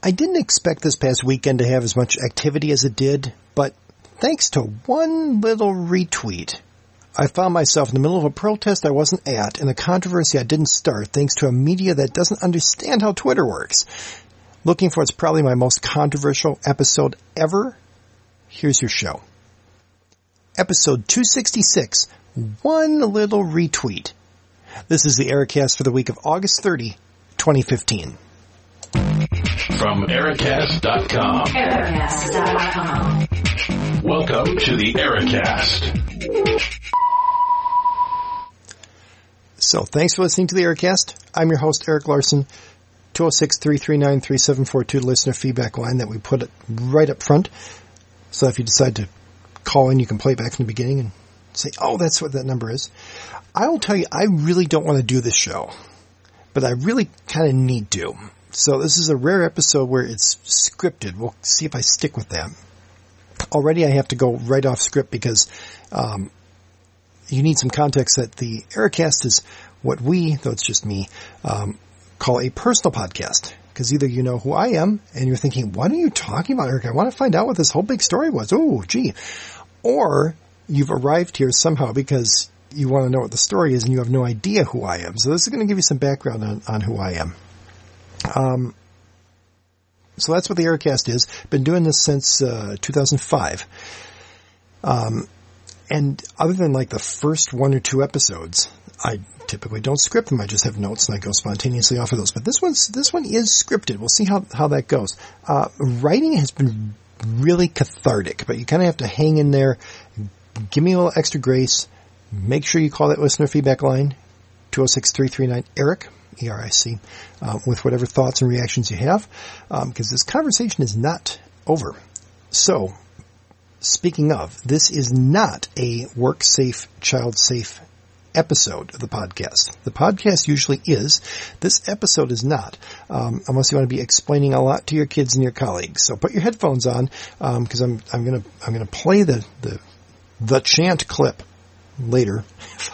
I didn't expect this past weekend to have as much activity as it did, but thanks to one little retweet, I found myself in the middle of a protest I wasn't at and a controversy I didn't start thanks to a media that doesn't understand how Twitter works. Looking for what's probably my most controversial episode ever? Here's your show. Episode 266, one little retweet. This is the Ericast for the week of August 30, 2015. From Ericast.com. Ericast.com. Welcome to the Ericast. So thanks for listening to the Ericast. I'm your host, Eric Larson. 206-339-3742 listener feedback line that we put it right up front. So if you decide to call in, you can play it back from the beginning and say, oh, that's what that number is. I will tell you, I really don't want to do this show, but I really kind of need to. So this is a rare episode where it's scripted. We'll see if I stick with that. Already I have to go right off script because, um, you need some context that the Ericast is what we, though it's just me, um, call a personal podcast. Because either you know who I am and you're thinking, what are you talking about, Eric? I want to find out what this whole big story was. Oh, gee. Or you've arrived here somehow because you want to know what the story is and you have no idea who I am. So this is going to give you some background on, on who I am. Um, so that's what the Ericast is. Been doing this since uh, 2005. Um, and other than like the first one or two episodes, I typically don't script them. I just have notes and I go spontaneously off of those. But this one's this one is scripted. We'll see how how that goes. Uh, writing has been really cathartic, but you kind of have to hang in there. Give me a little extra grace. Make sure you call that listener feedback line, 206-339-ERIC, E-R-I-C, uh, with whatever thoughts and reactions you have, because um, this conversation is not over. So, speaking of, this is not a work safe, child safe episode of the podcast. The podcast usually is. This episode is not, um, unless you want to be explaining a lot to your kids and your colleagues. So put your headphones on, because um, I'm I'm gonna I'm gonna play the the the chant clip later.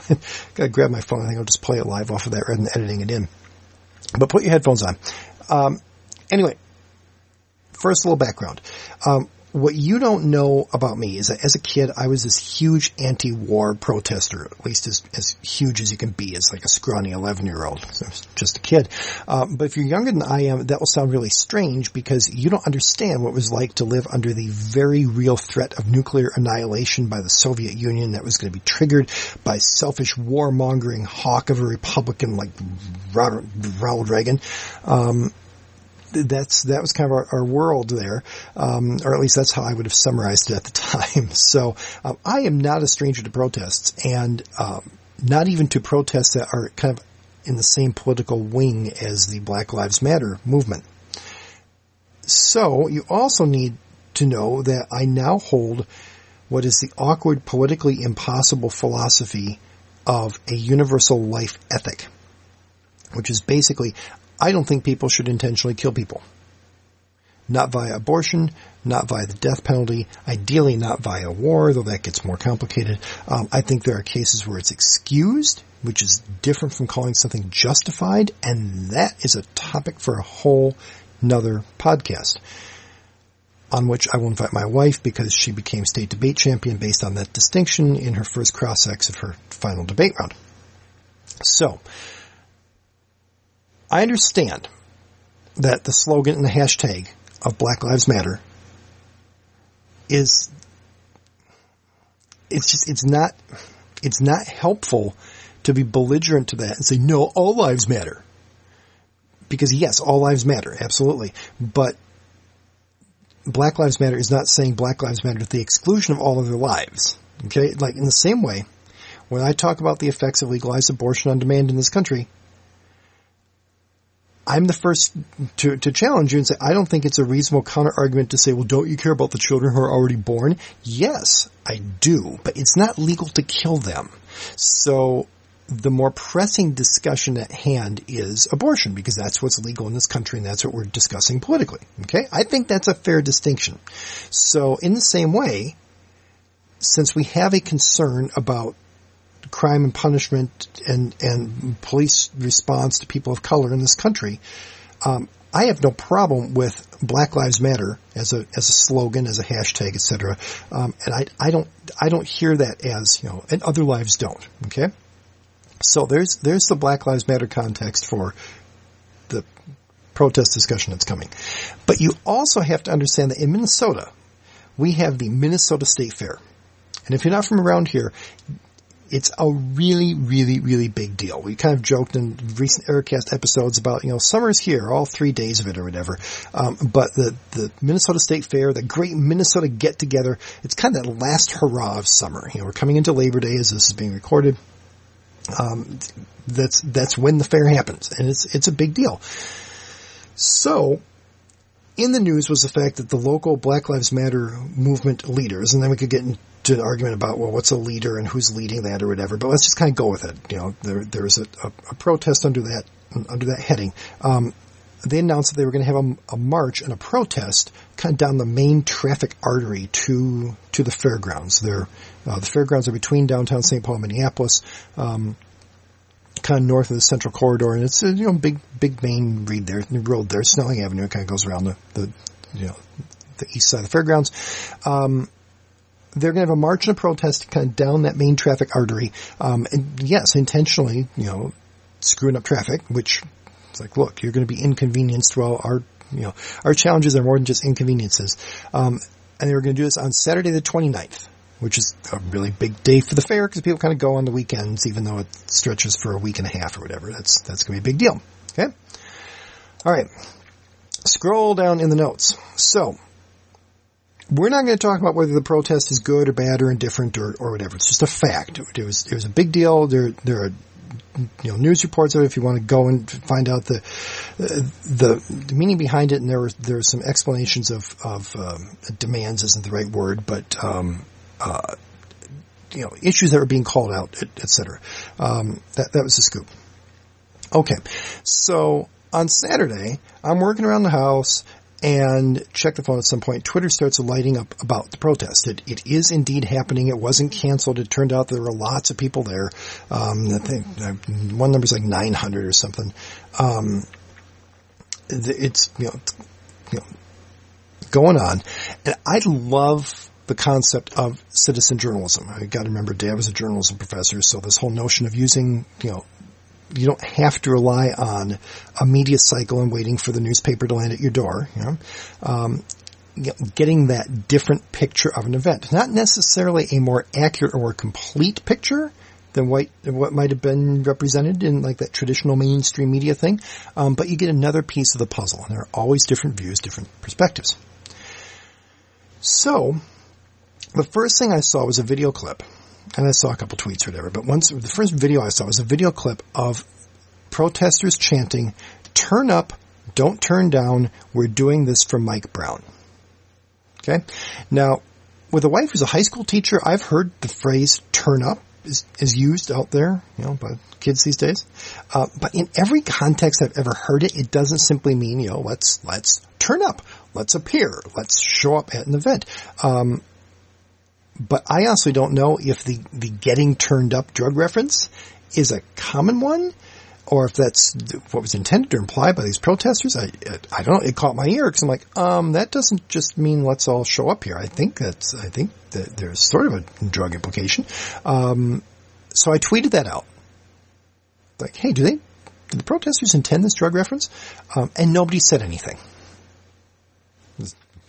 Gotta grab my phone. I think I'll just play it live off of that rather than editing it in. But put your headphones on. Um, anyway, first a little background. Um, what you don't know about me is that as a kid, I was this huge anti-war protester, at least as, as huge as you can be as like a scrawny 11 year old. So just a kid. Um, but if you're younger than I am, that will sound really strange because you don't understand what it was like to live under the very real threat of nuclear annihilation by the Soviet Union that was going to be triggered by selfish warmongering hawk of a Republican like Ronald Reagan. Um, that's that was kind of our, our world there, um, or at least that's how I would have summarized it at the time. So um, I am not a stranger to protests, and um, not even to protests that are kind of in the same political wing as the Black Lives Matter movement. So you also need to know that I now hold what is the awkward, politically impossible philosophy of a universal life ethic, which is basically I don't think people should intentionally kill people. Not via abortion, not via the death penalty, ideally not via war, though that gets more complicated. Um, I think there are cases where it's excused, which is different from calling something justified, and that is a topic for a whole nother podcast on which I will invite my wife because she became state debate champion based on that distinction in her first cross-ex of her final debate round. So, I understand that the slogan and the hashtag of Black Lives Matter is it's just it's not it's not helpful to be belligerent to that and say no all lives matter. Because yes all lives matter absolutely. But black lives matter is not saying black lives matter to the exclusion of all other lives okay? Like in the same way when i talk about the effects of legalized abortion on demand in this country I'm the first to, to challenge you and say, I don't think it's a reasonable counter argument to say, well, don't you care about the children who are already born? Yes, I do, but it's not legal to kill them. So the more pressing discussion at hand is abortion because that's what's legal in this country and that's what we're discussing politically. Okay. I think that's a fair distinction. So in the same way, since we have a concern about crime and punishment and and police response to people of color in this country. Um, I have no problem with Black Lives Matter as a as a slogan, as a hashtag, etc. Um, and I I don't I don't hear that as you know, and other lives don't. Okay, so there's there's the Black Lives Matter context for the protest discussion that's coming. But you also have to understand that in Minnesota, we have the Minnesota State Fair. And if you're not from around here, it's a really, really, really big deal. We kind of joked in recent Ericast episodes about, you know, summer's here, all three days of it or whatever. Um, but the, the Minnesota State Fair, the great Minnesota get together, it's kind of that last hurrah of summer. You know, we're coming into Labor Day as this is being recorded. Um, that's, that's when the fair happens and it's, it's a big deal. So, in the news was the fact that the local Black Lives Matter movement leaders, and then we could get into an argument about, well, what's a leader and who's leading that or whatever, but let's just kind of go with it. You know, there, there was a, a, a protest under that, under that heading. Um, they announced that they were going to have a, a, march and a protest kind of down the main traffic artery to, to the fairgrounds. There, uh, the fairgrounds are between downtown St. Paul and Minneapolis. Um, kind of north of the central corridor, and it's a you know big big main read there, the road there, Snelling Avenue. It kind of goes around the, the you know the east side of the fairgrounds. Um, they're going to have a march and a protest kind of down that main traffic artery, um, and yes, intentionally, you know, screwing up traffic. Which it's like, look, you're going to be inconvenienced. Well, our you know our challenges are more than just inconveniences. Um, and they were going to do this on Saturday the 29th which is a really big day for the fair because people kind of go on the weekends, even though it stretches for a week and a half or whatever. That's that's going to be a big deal. Okay. All right. Scroll down in the notes. So we're not going to talk about whether the protest is good or bad or indifferent or, or whatever. It's just a fact. It was it was a big deal. There there are you know news reports of it if you want to go and find out the the, the meaning behind it. And there were there were some explanations of of um, demands isn't the right word, but um, uh, you know, issues that were being called out, etc. Um, that that was the scoop. Okay, so on Saturday, I'm working around the house and check the phone at some point. Twitter starts lighting up about the protest. It, it is indeed happening. It wasn't canceled. It turned out there were lots of people there. Um, I think uh, one number's like 900 or something. Um, it's you know, you know going on, and I love the concept of citizen journalism. I got to remember Dad was a journalism professor, so this whole notion of using, you know, you don't have to rely on a media cycle and waiting for the newspaper to land at your door. You know, um, getting that different picture of an event, not necessarily a more accurate or complete picture than what what might have been represented in like that traditional mainstream media thing, um, but you get another piece of the puzzle, and there are always different views, different perspectives. So the first thing I saw was a video clip, and I saw a couple tweets or whatever. But once the first video I saw was a video clip of protesters chanting, "Turn up, don't turn down. We're doing this for Mike Brown." Okay, now with a wife who's a high school teacher, I've heard the phrase "turn up." Is, is used out there, you know, by kids these days. Uh, but in every context I've ever heard it, it doesn't simply mean, you know, let's, let's turn up, let's appear, let's show up at an event. Um, but I honestly don't know if the, the getting turned up drug reference is a common one or if that's what was intended to imply by these protesters. I, I don't know. It caught my ear because I'm like, um, that doesn't just mean let's all show up here. I think that's, I think that there's sort of a drug implication. Um, so I tweeted that out. Like, hey, do they, do the protesters intend this drug reference? Um, and nobody said anything.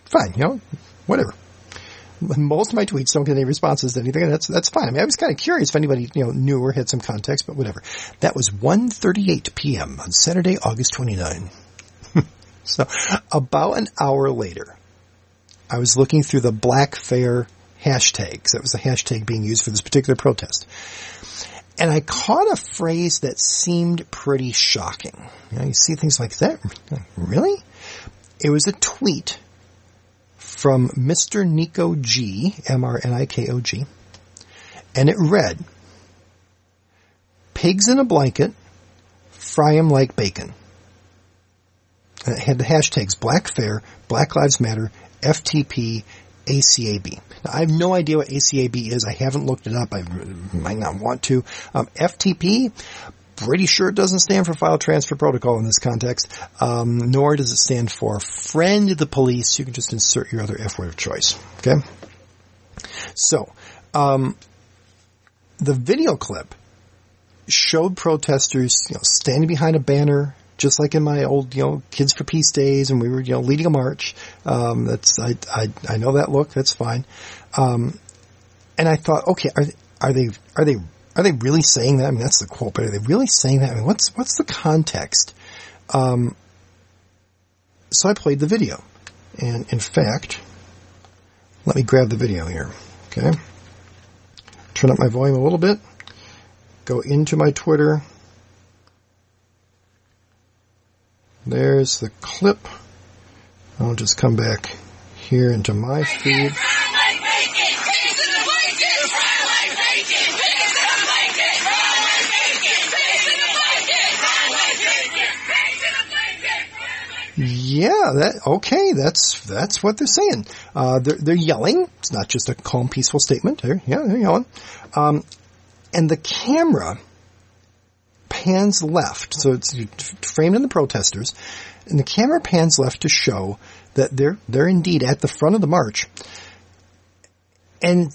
Fine, you know, whatever most of my tweets don't get any responses to anything, and that's that's fine. I mean, I was kind of curious if anybody you know knew or had some context, but whatever. That was 1.38 p.m. on Saturday, August 29. so about an hour later, I was looking through the Black Fair hashtags. That was the hashtag being used for this particular protest. And I caught a phrase that seemed pretty shocking. You, know, you see things like that. Really? It was a tweet from Mr. Niko G, M-R-N-I-K-O-G, and it read, Pigs in a blanket, fry 'em like bacon. And it had the hashtags Black Fair, Black Lives Matter, FTP, ACAB. Now, I have no idea what ACAB is. I haven't looked it up. I might not want to. Um, FTP, pretty sure it doesn't stand for file transfer protocol in this context, um, nor does it stand for friend the police. You can just insert your other F word of choice. Okay? So, um, the video clip showed protesters, you know, standing behind a banner, just like in my old, you know, Kids for Peace days, and we were, you know, leading a march. Um, that's I, I I know that look. That's fine. Um, and I thought, okay, are are they are they are they really saying that? I mean, that's the quote, but are they really saying that? I mean, what's what's the context? Um, so I played the video, and in fact, let me grab the video here. Okay, turn up my volume a little bit. Go into my Twitter. There's the clip. I'll just come back here into my feed. Yeah, that okay. That's that's what they're saying. Uh, they're they're yelling. It's not just a calm, peaceful statement. They're yeah, they're yelling. Um, and the camera pans left, so it's framed in the protesters, and the camera pans left to show that they're they're indeed at the front of the march. And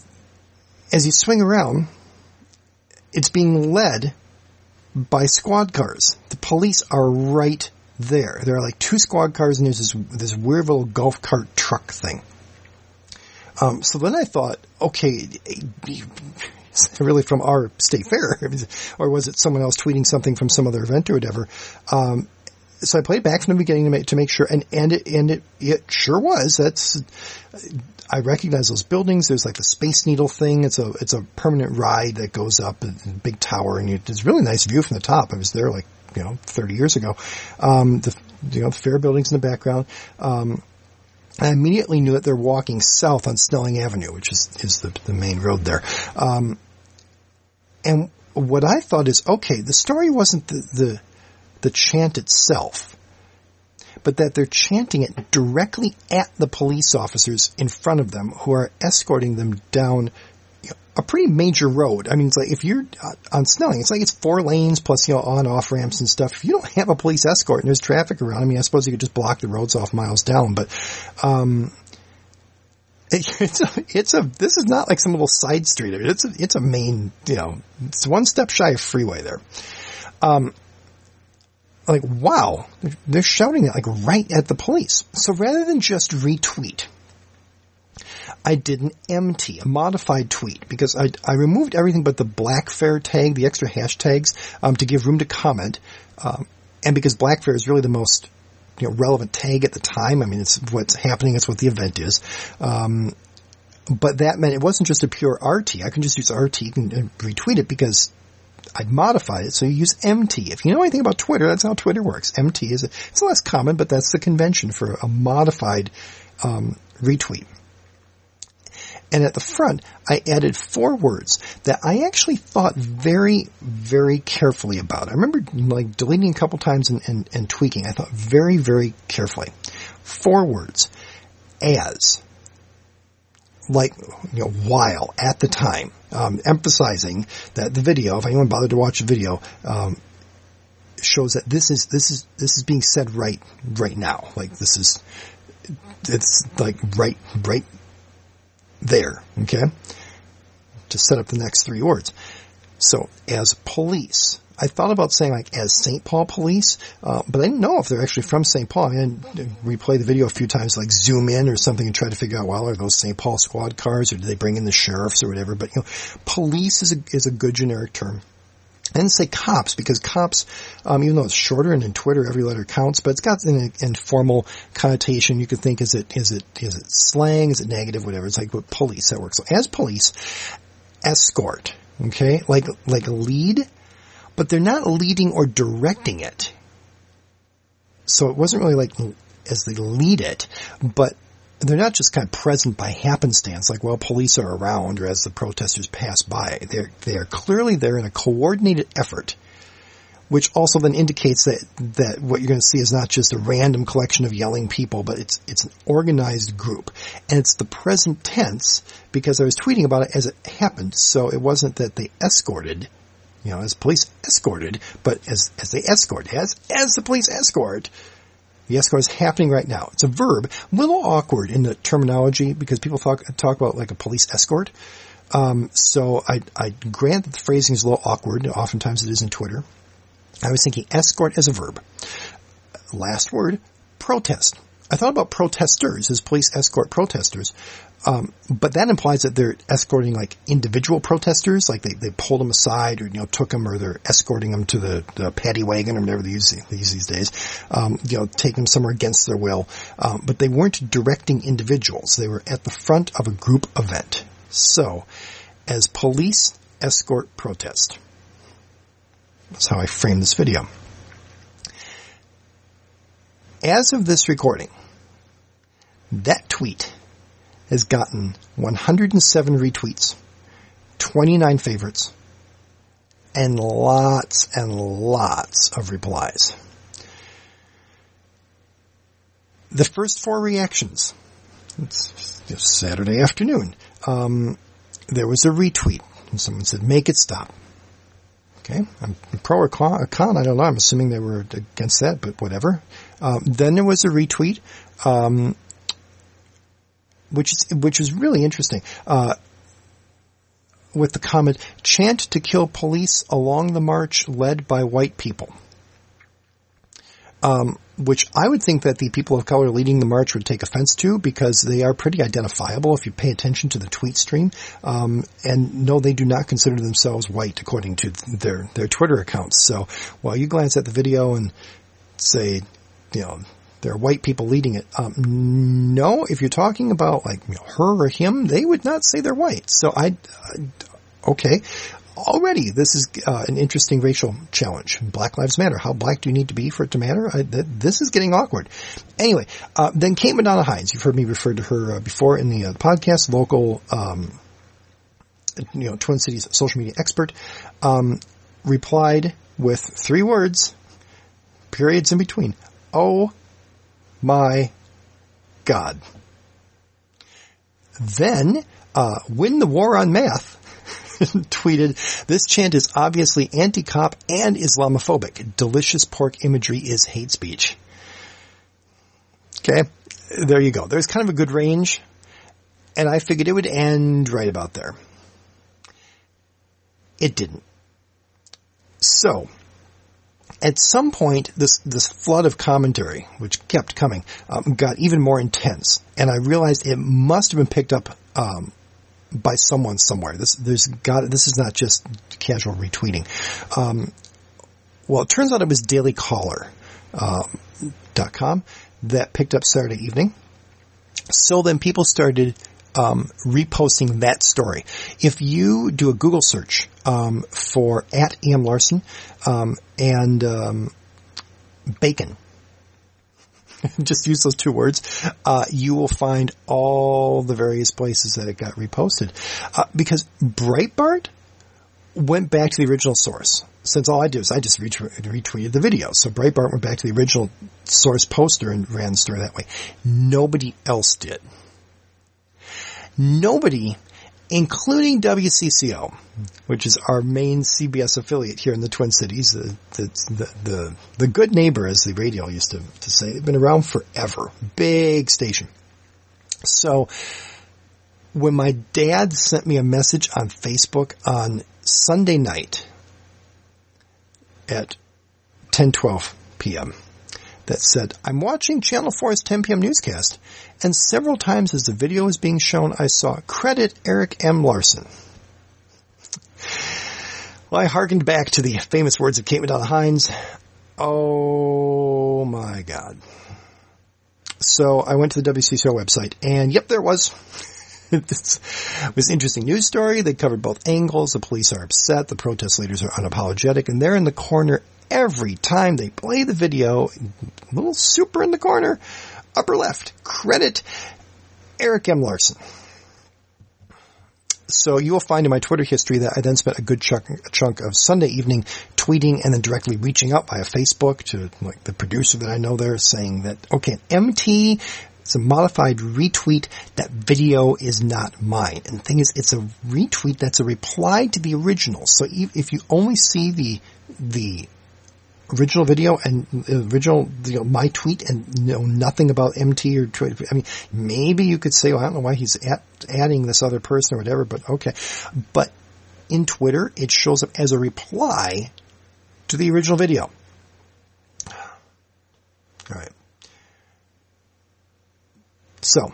as you swing around, it's being led by squad cars. The police are right there. There are like two squad cars and there's this, this weird little golf cart truck thing. Um, so then I thought, okay, really from our state fair, or was it someone else tweeting something from some other event or whatever? Um, so I played back from the beginning to make to make sure, and and it and it it sure was. That's I recognize those buildings. There's like the Space Needle thing. It's a it's a permanent ride that goes up a big tower, and it's a really nice view from the top. I was there like you know 30 years ago. Um, the you know the fair buildings in the background. Um, I immediately knew that they're walking south on Snelling Avenue, which is is the the main road there. Um, and what I thought is okay. The story wasn't the the the chant itself, but that they're chanting it directly at the police officers in front of them who are escorting them down a pretty major road. I mean, it's like if you're on Snelling, it's like it's four lanes plus, you know, on off ramps and stuff. If you don't have a police escort and there's traffic around, I mean, I suppose you could just block the roads off miles down, but, um, it, it's a, it's a, this is not like some little side street. It's a, it's a main, you know, it's one step shy of freeway there. Um, like, wow, they're shouting it like right at the police. So rather than just retweet, I did an MT, a modified tweet, because I, I removed everything but the Blackfair tag, the extra hashtags, um, to give room to comment, um, and because Blackfair is really the most you know, relevant tag at the time. I mean, it's what's happening. It's what the event is. Um, but that meant it wasn't just a pure RT. I can just use RT and, and retweet it because I'd modify it. So you use MT. If you know anything about Twitter, that's how Twitter works. MT is a, it's less common, but that's the convention for a modified um, retweet. And at the front, I added four words that I actually thought very, very carefully about. I remember like deleting a couple times and, and, and tweaking. I thought very, very carefully. Four words. As. Like, you know, while, at the time, um, emphasizing that the video, if anyone bothered to watch the video, um, shows that this is, this is, this is being said right, right now. Like this is, it's like right, right there, okay? To set up the next three words. So, as police, I thought about saying like as St. Paul police, uh, but I didn't know if they're actually from St. Paul. I mean, replay the video a few times, like zoom in or something and try to figure out, well, are those St. Paul squad cars or do they bring in the sheriffs or whatever? But, you know, police is a, is a good generic term. And say cops because cops, um, even though it's shorter and in Twitter every letter counts, but it's got an informal connotation. You could think is it is it is it slang? Is it negative? Whatever. It's like what police that works. So as police, escort. Okay, like like lead, but they're not leading or directing it. So it wasn't really like as they lead it, but they're not just kind of present by happenstance, like well, police are around or as the protesters pass by. They're they are clearly there in a coordinated effort, which also then indicates that that what you're going to see is not just a random collection of yelling people, but it's it's an organized group, and it's the present tense because I was tweeting about it as it happened. So it wasn't that they escorted you know, as police escorted, but as, as they escort, as, as the police escort, the escort is happening right now. It's a verb, a little awkward in the terminology because people talk, talk about like a police escort. Um, so I, I grant that the phrasing is a little awkward. Oftentimes it is in Twitter. I was thinking escort as a verb. Last word, protest. I thought about protesters as police escort protesters. Um, but that implies that they're escorting like individual protesters, like they, they pulled them aside or, you know, took them or they're escorting them to the, the paddy wagon or whatever they use, they use these days, um, you know, taking them somewhere against their will. Um, but they weren't directing individuals. They were at the front of a group event. So, as police escort protest. That's how I frame this video. As of this recording, that tweet has gotten 107 retweets, 29 favorites, and lots and lots of replies. The first four reactions, it's Saturday afternoon, um, there was a retweet, and someone said, make it stop. Okay, I'm pro or con, I don't know. I'm assuming they were against that, but whatever. Um, then there was a retweet, um, which is which was really interesting. Uh, with the comment, "Chant to kill police along the march led by white people." Um, which I would think that the people of color leading the march would take offense to because they are pretty identifiable if you pay attention to the tweet stream. Um, and no, they do not consider themselves white according to their their Twitter accounts. So while you glance at the video and say, you know, there are white people leading it. Um, no, if you're talking about like you know, her or him, they would not say they're white. So I, okay, already this is uh, an interesting racial challenge. Black Lives Matter. How black do you need to be for it to matter? I, th- this is getting awkward. Anyway, uh, then Kate Madonna Hindes. You've heard me refer to her uh, before in the uh, podcast. Local, um, you know, Twin Cities social media expert, um, replied with three words, periods in between. Oh my God. Then, uh, win the war on math tweeted, this chant is obviously anti-cop and Islamophobic. Delicious pork imagery is hate speech. Okay. There you go. There's kind of a good range. And I figured it would end right about there. It didn't. So, at some point, this this flood of commentary, which kept coming, um, got even more intense, and I realized it must have been picked up um, by someone somewhere. This there's got this is not just casual retweeting. Um, well, it turns out it was dailycaller.com um, dot com that picked up Saturday evening. So then people started um, reposting that story. If you do a Google search um, for at Am Larson um, and um, bacon, just use those two words, uh, you will find all the various places that it got reposted. Uh, because Breitbart went back to the original source. Since all I did was I just retweeted the video. So Breitbart went back to the original source poster and ran the story that way. Nobody else did. Nobody, including WCCO, which is our main CBS affiliate here in the Twin Cities, the, the, the, the, good neighbor, as the radio used to, to say. They've been around forever. Big station. So, when my dad sent me a message on Facebook on Sunday night at 10:12 p.m. that said, "I'm watching Channel 4's 10 p.m. newscast and several times as the video was being shown, I saw credit Eric M. Larson. Well, I harkened back to the famous words of Kate Madonna Hindes. Oh my God. So I went to the WCCO website and yep, there was. this was interesting news story. They covered both angles. The police are upset. The protest leaders are unapologetic and they're in the corner every time they play the video. Little super in the corner upper left, credit Eric M. Larson. So you will find in my Twitter history that I then spent a good chunk, a chunk of Sunday evening tweeting and then directly reaching out via Facebook to like the producer that I know there saying that, okay, MT It's a modified retweet. That video is not mine. And the thing is, it's a retweet that's a reply to the original. So if if you only see the, the original video and uh, original, you know, my tweet and know nothing about MT or Twitter. I mean, maybe you could say, well, I don't know why he's at, adding this other person or whatever, but okay. But in Twitter, it shows up as a reply to the original video. All right. So,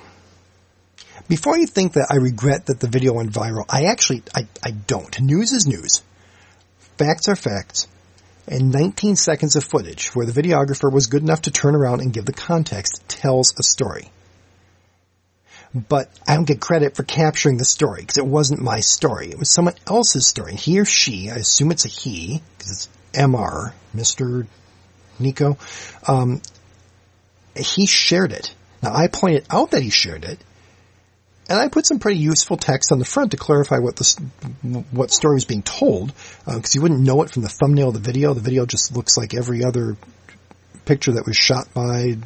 before you think that I regret that the video went viral, I actually, I, I don't. News is news. Facts are facts. And 19 seconds of footage where the videographer was good enough to turn around and give the context tells a story. But I don't get credit for capturing the story because it wasn't my story. It was someone else's story. He or she, I assume it's a he because it's MR, Mr. Niko. Um, he shared it. Now I pointed out that he shared it, and I put some pretty useful text on the front to clarify what the what story was being told, because uh, you wouldn't know it from the thumbnail of the video. The video just looks like every other picture that was shot by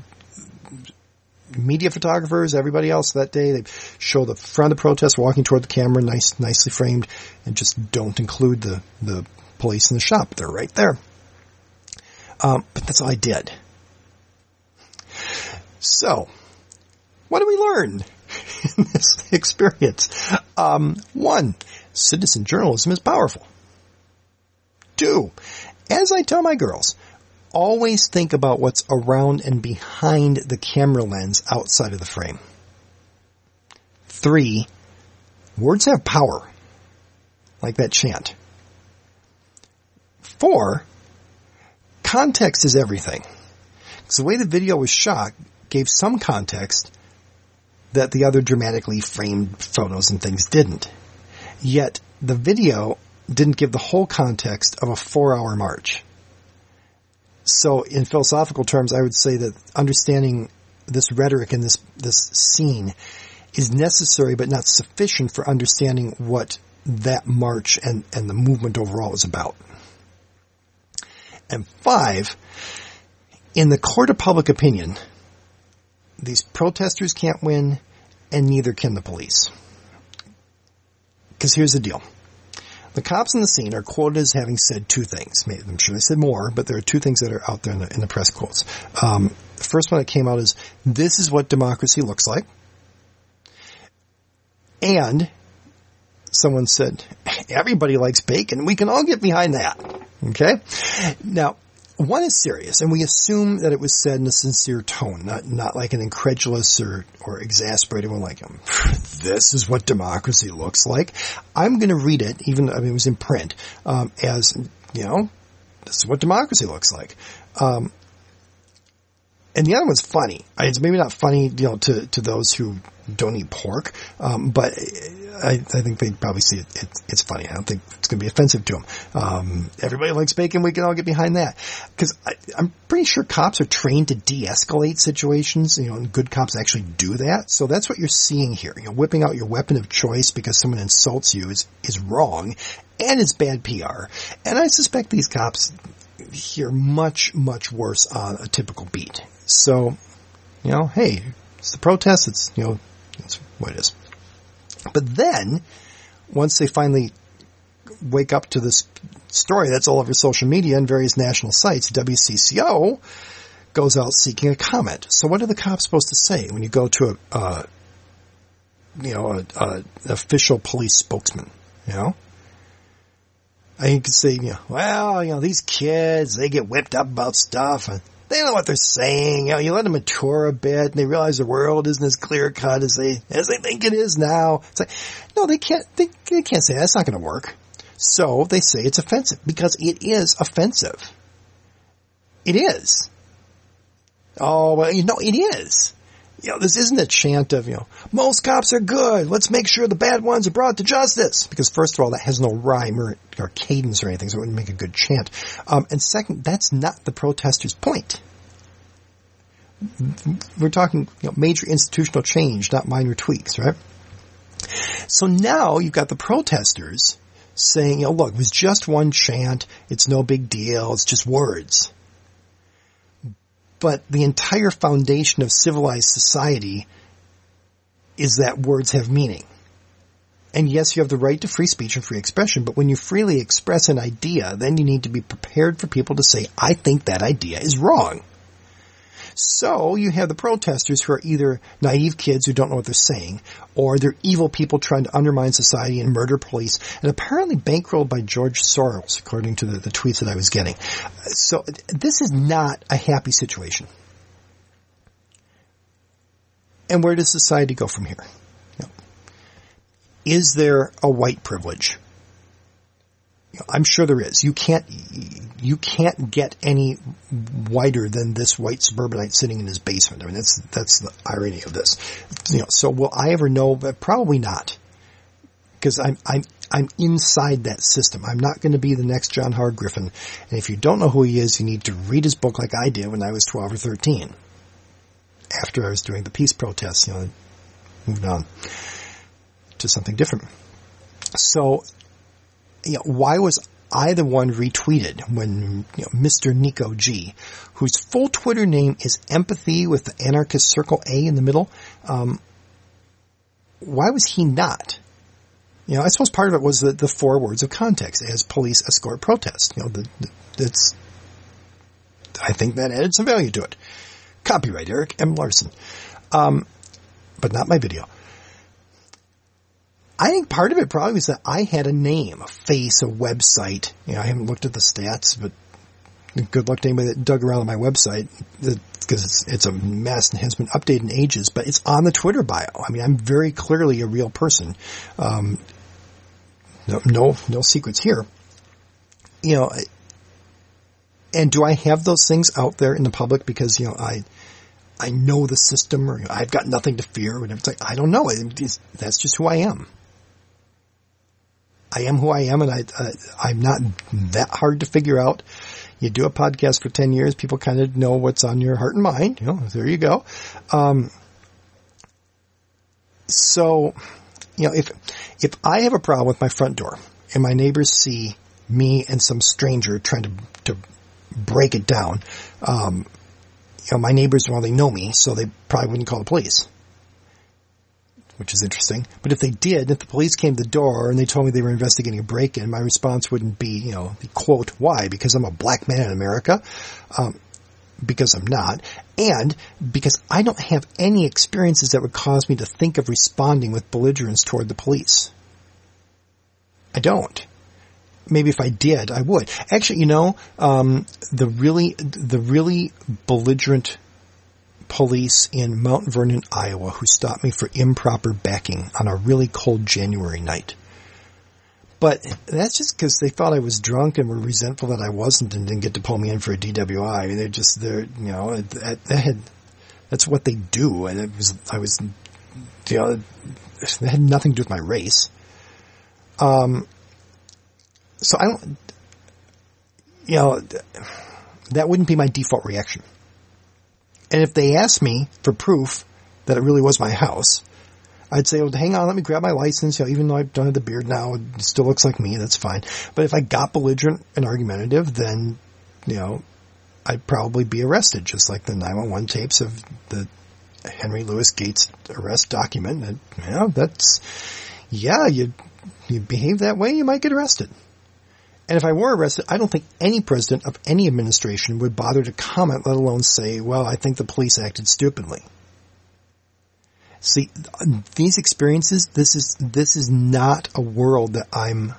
media photographers, everybody else that day. They show the front of the protest walking toward the camera, nice, nicely framed, and just don't include the the police in the shop. They're right there. Um, but that's all I did. So, what do we learn in this experience? Um, one, citizen journalism is powerful. Two, as I tell my girls, always think about what's around and behind the camera lens outside of the frame. Three, words have power. Like that chant. Four, context is everything. Because the way the video was shot gave some context that the other dramatically framed photos and things didn't. Yet the video didn't give the whole context of a four hour march. So in philosophical terms, I would say that understanding this rhetoric and this, this scene is necessary but not sufficient for understanding what that march and, and the movement overall is about. And five, in the court of public opinion, these protesters can't win, and neither can the police. Because here's the deal. The cops in the scene are quoted as having said two things. I'm sure they said more, but there are two things that are out there in the, in the press quotes. Um, the first one that came out is, this is what democracy looks like. And someone said, everybody likes bacon. We can all get behind that. Okay. Now, one is serious, and we assume that it was said in a sincere tone, not not like an incredulous or or exasperated one, like this is what democracy looks like. I'm going to read it, even I mean it was in print, um, as you know, this is what democracy looks like. Um, and the other one's funny. It's maybe not funny, you know, to to those who don't eat pork, um, but I, I, think they probably see it, it, It's funny. I don't think it's going to be offensive to them. Um, everybody likes bacon. We can all get behind that because I'm pretty sure cops are trained to de-escalate situations. You know, and good cops actually do that. So that's what you're seeing here. You know, whipping out your weapon of choice because someone insults you is is wrong, and it's bad PR. And I suspect these cops hear much much worse on a typical beat. So, you know, hey, it's the protest. It's you know, it's what it is. But then, once they finally wake up to this story that's all over social media and various national sites, WCCO goes out seeking a comment. So what are the cops supposed to say when you go to a, you know, a, a, official police spokesman, you know? You can say, you know, well, you know, these kids, they get whipped up about stuff and they know what they're saying. You know, you let them mature a bit and they realize the world isn't as clear cut as they, as they think it is now. It's like, no, they can't, they, they can't say that. That's not going to work. So they say it's offensive because it is offensive. It is. Oh, well, you know, it is. You know, this isn't a chant of, you know, most cops are good. Let's make sure the bad ones are brought to justice. Because first of all, that has no rhyme or, or cadence or anything, so it wouldn't make a good chant. Um, and second, that's not the protester's point. We're talking you know, major institutional change, not minor tweaks, right? So now you've got the protesters saying, you know, look, it was just one chant. It's no big deal. It's just words. But the entire foundation of civilized society is that words have meaning. And yes, you have the right to free speech and free expression, but when you freely express an idea, then you need to be prepared for people to say, I think that idea is wrong. So you have the protesters who are either naive kids who don't know what they're saying, or they're evil people trying to undermine society and murder police, and apparently bankrolled by George Soros, according to the, the tweets that I was getting. So this is not a happy situation. And where does society go from here? Is there a white privilege? I'm sure there is. You can't, you can't get any whiter than this white suburbanite sitting in his basement. I mean, that's, that's the irony of this. You know, so will I ever know? But probably not. Because I'm, I'm, I'm inside that system. I'm not going to be the next John Howard Griffin. And if you don't know who he is, you need to read his book like I did when I was 12 or 13 after I was doing the peace protests, you know, I moved on to something different. So, you know, why was I the one retweeted when you know, Mr. Niko G, whose full Twitter name is Empathy with the anarchist circle A in the middle, um, why was he not? You know, I suppose part of it was the, the four words of context as police escort protest. You know, the, the, it's, I think that added some value to it. Copyright Eric M. Larson. Um, but not my video. I think part of it probably was that I had a name, a face, a website. You know, I haven't looked at the stats, but good luck to anybody that dug around on my website because it's, it's a mass and has been updated in ages, but it's on the Twitter bio. I mean, I'm very clearly a real person. Um, no, no, no secrets here. You know, and do I have those things out there in the public because, you know, I, I know the system or I've got nothing to fear. And it's like, I don't know. It's, that's just who I am. I am who I am and I, uh, I'm not that hard to figure out. You do a podcast for 10 years, people kind of know what's on your heart and mind. You know, there you go. Um, so, you know, if, if I have a problem with my front door and my neighbors see me and some stranger trying to, to break it down, um, you know, my neighbors don't really know me, so they probably wouldn't call the police. Which is interesting. But if they did, if the police came to the door and they told me they were investigating a break-in, my response wouldn't be, you know, the quote, why? Because I'm a black man in America? Um, because I'm not, and because I don't have any experiences that would cause me to think of responding with belligerence toward the police. I don't. Maybe if I did, I would. Actually, you know, um, the really, the really belligerent police in Mount Vernon, Iowa, who stopped me for improper backing on a really cold January night. But that's just because they thought I was drunk and were resentful that I wasn't and didn't get to pull me in for a DWI. I mean, they're just, they're, you know, that, that had, that's what they do. And it was, I was, you know, it had nothing to do with my race. Um, so I don't, you know, that wouldn't be my default reaction. And if they asked me for proof that it really was my house, I'd say, well, hang on, let me grab my license. You know, even though I don't have the beard now, it still looks like me. That's fine. But if I got belligerent and argumentative, then, you know, I'd probably be arrested, just like the 911 tapes of the Henry Louis Gates arrest document. And, you know, that's, yeah, you, you behave that way, you might get arrested. And if I were arrested, I don't think any president of any administration would bother to comment, let alone say, well, I think the police acted stupidly. See, these experiences, this is, this is not a world that I'm,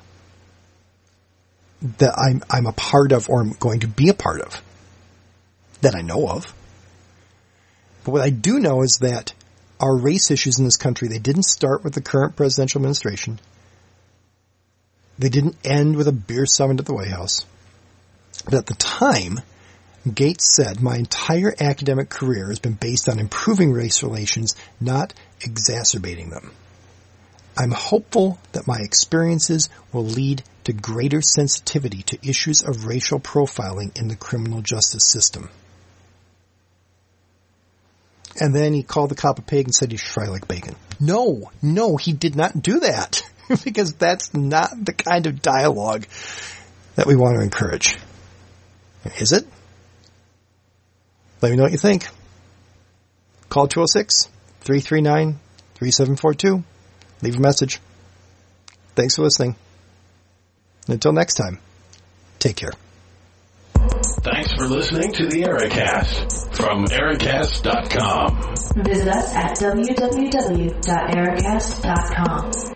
that I'm, I'm a part of or I'm going to be a part of. That I know of. But what I do know is that our race issues in this country, they didn't start with the current presidential administration. They didn't end with a beer summit at the White House. But at the time, Gates said, my entire academic career has been based on improving race relations, not exacerbating them. I'm hopeful that my experiences will lead to greater sensitivity to issues of racial profiling in the criminal justice system. And then he called the cop a pig and said he should fry like bacon. No, no, he did not do that. because that's not the kind of dialogue that we want to encourage. Is it? Let me know what you think. Call 206-339-3742. Leave a message. Thanks for listening. Until next time, take care. Thanks for listening to the Ericast from Ericast.com. Visit us at www.ericast.com.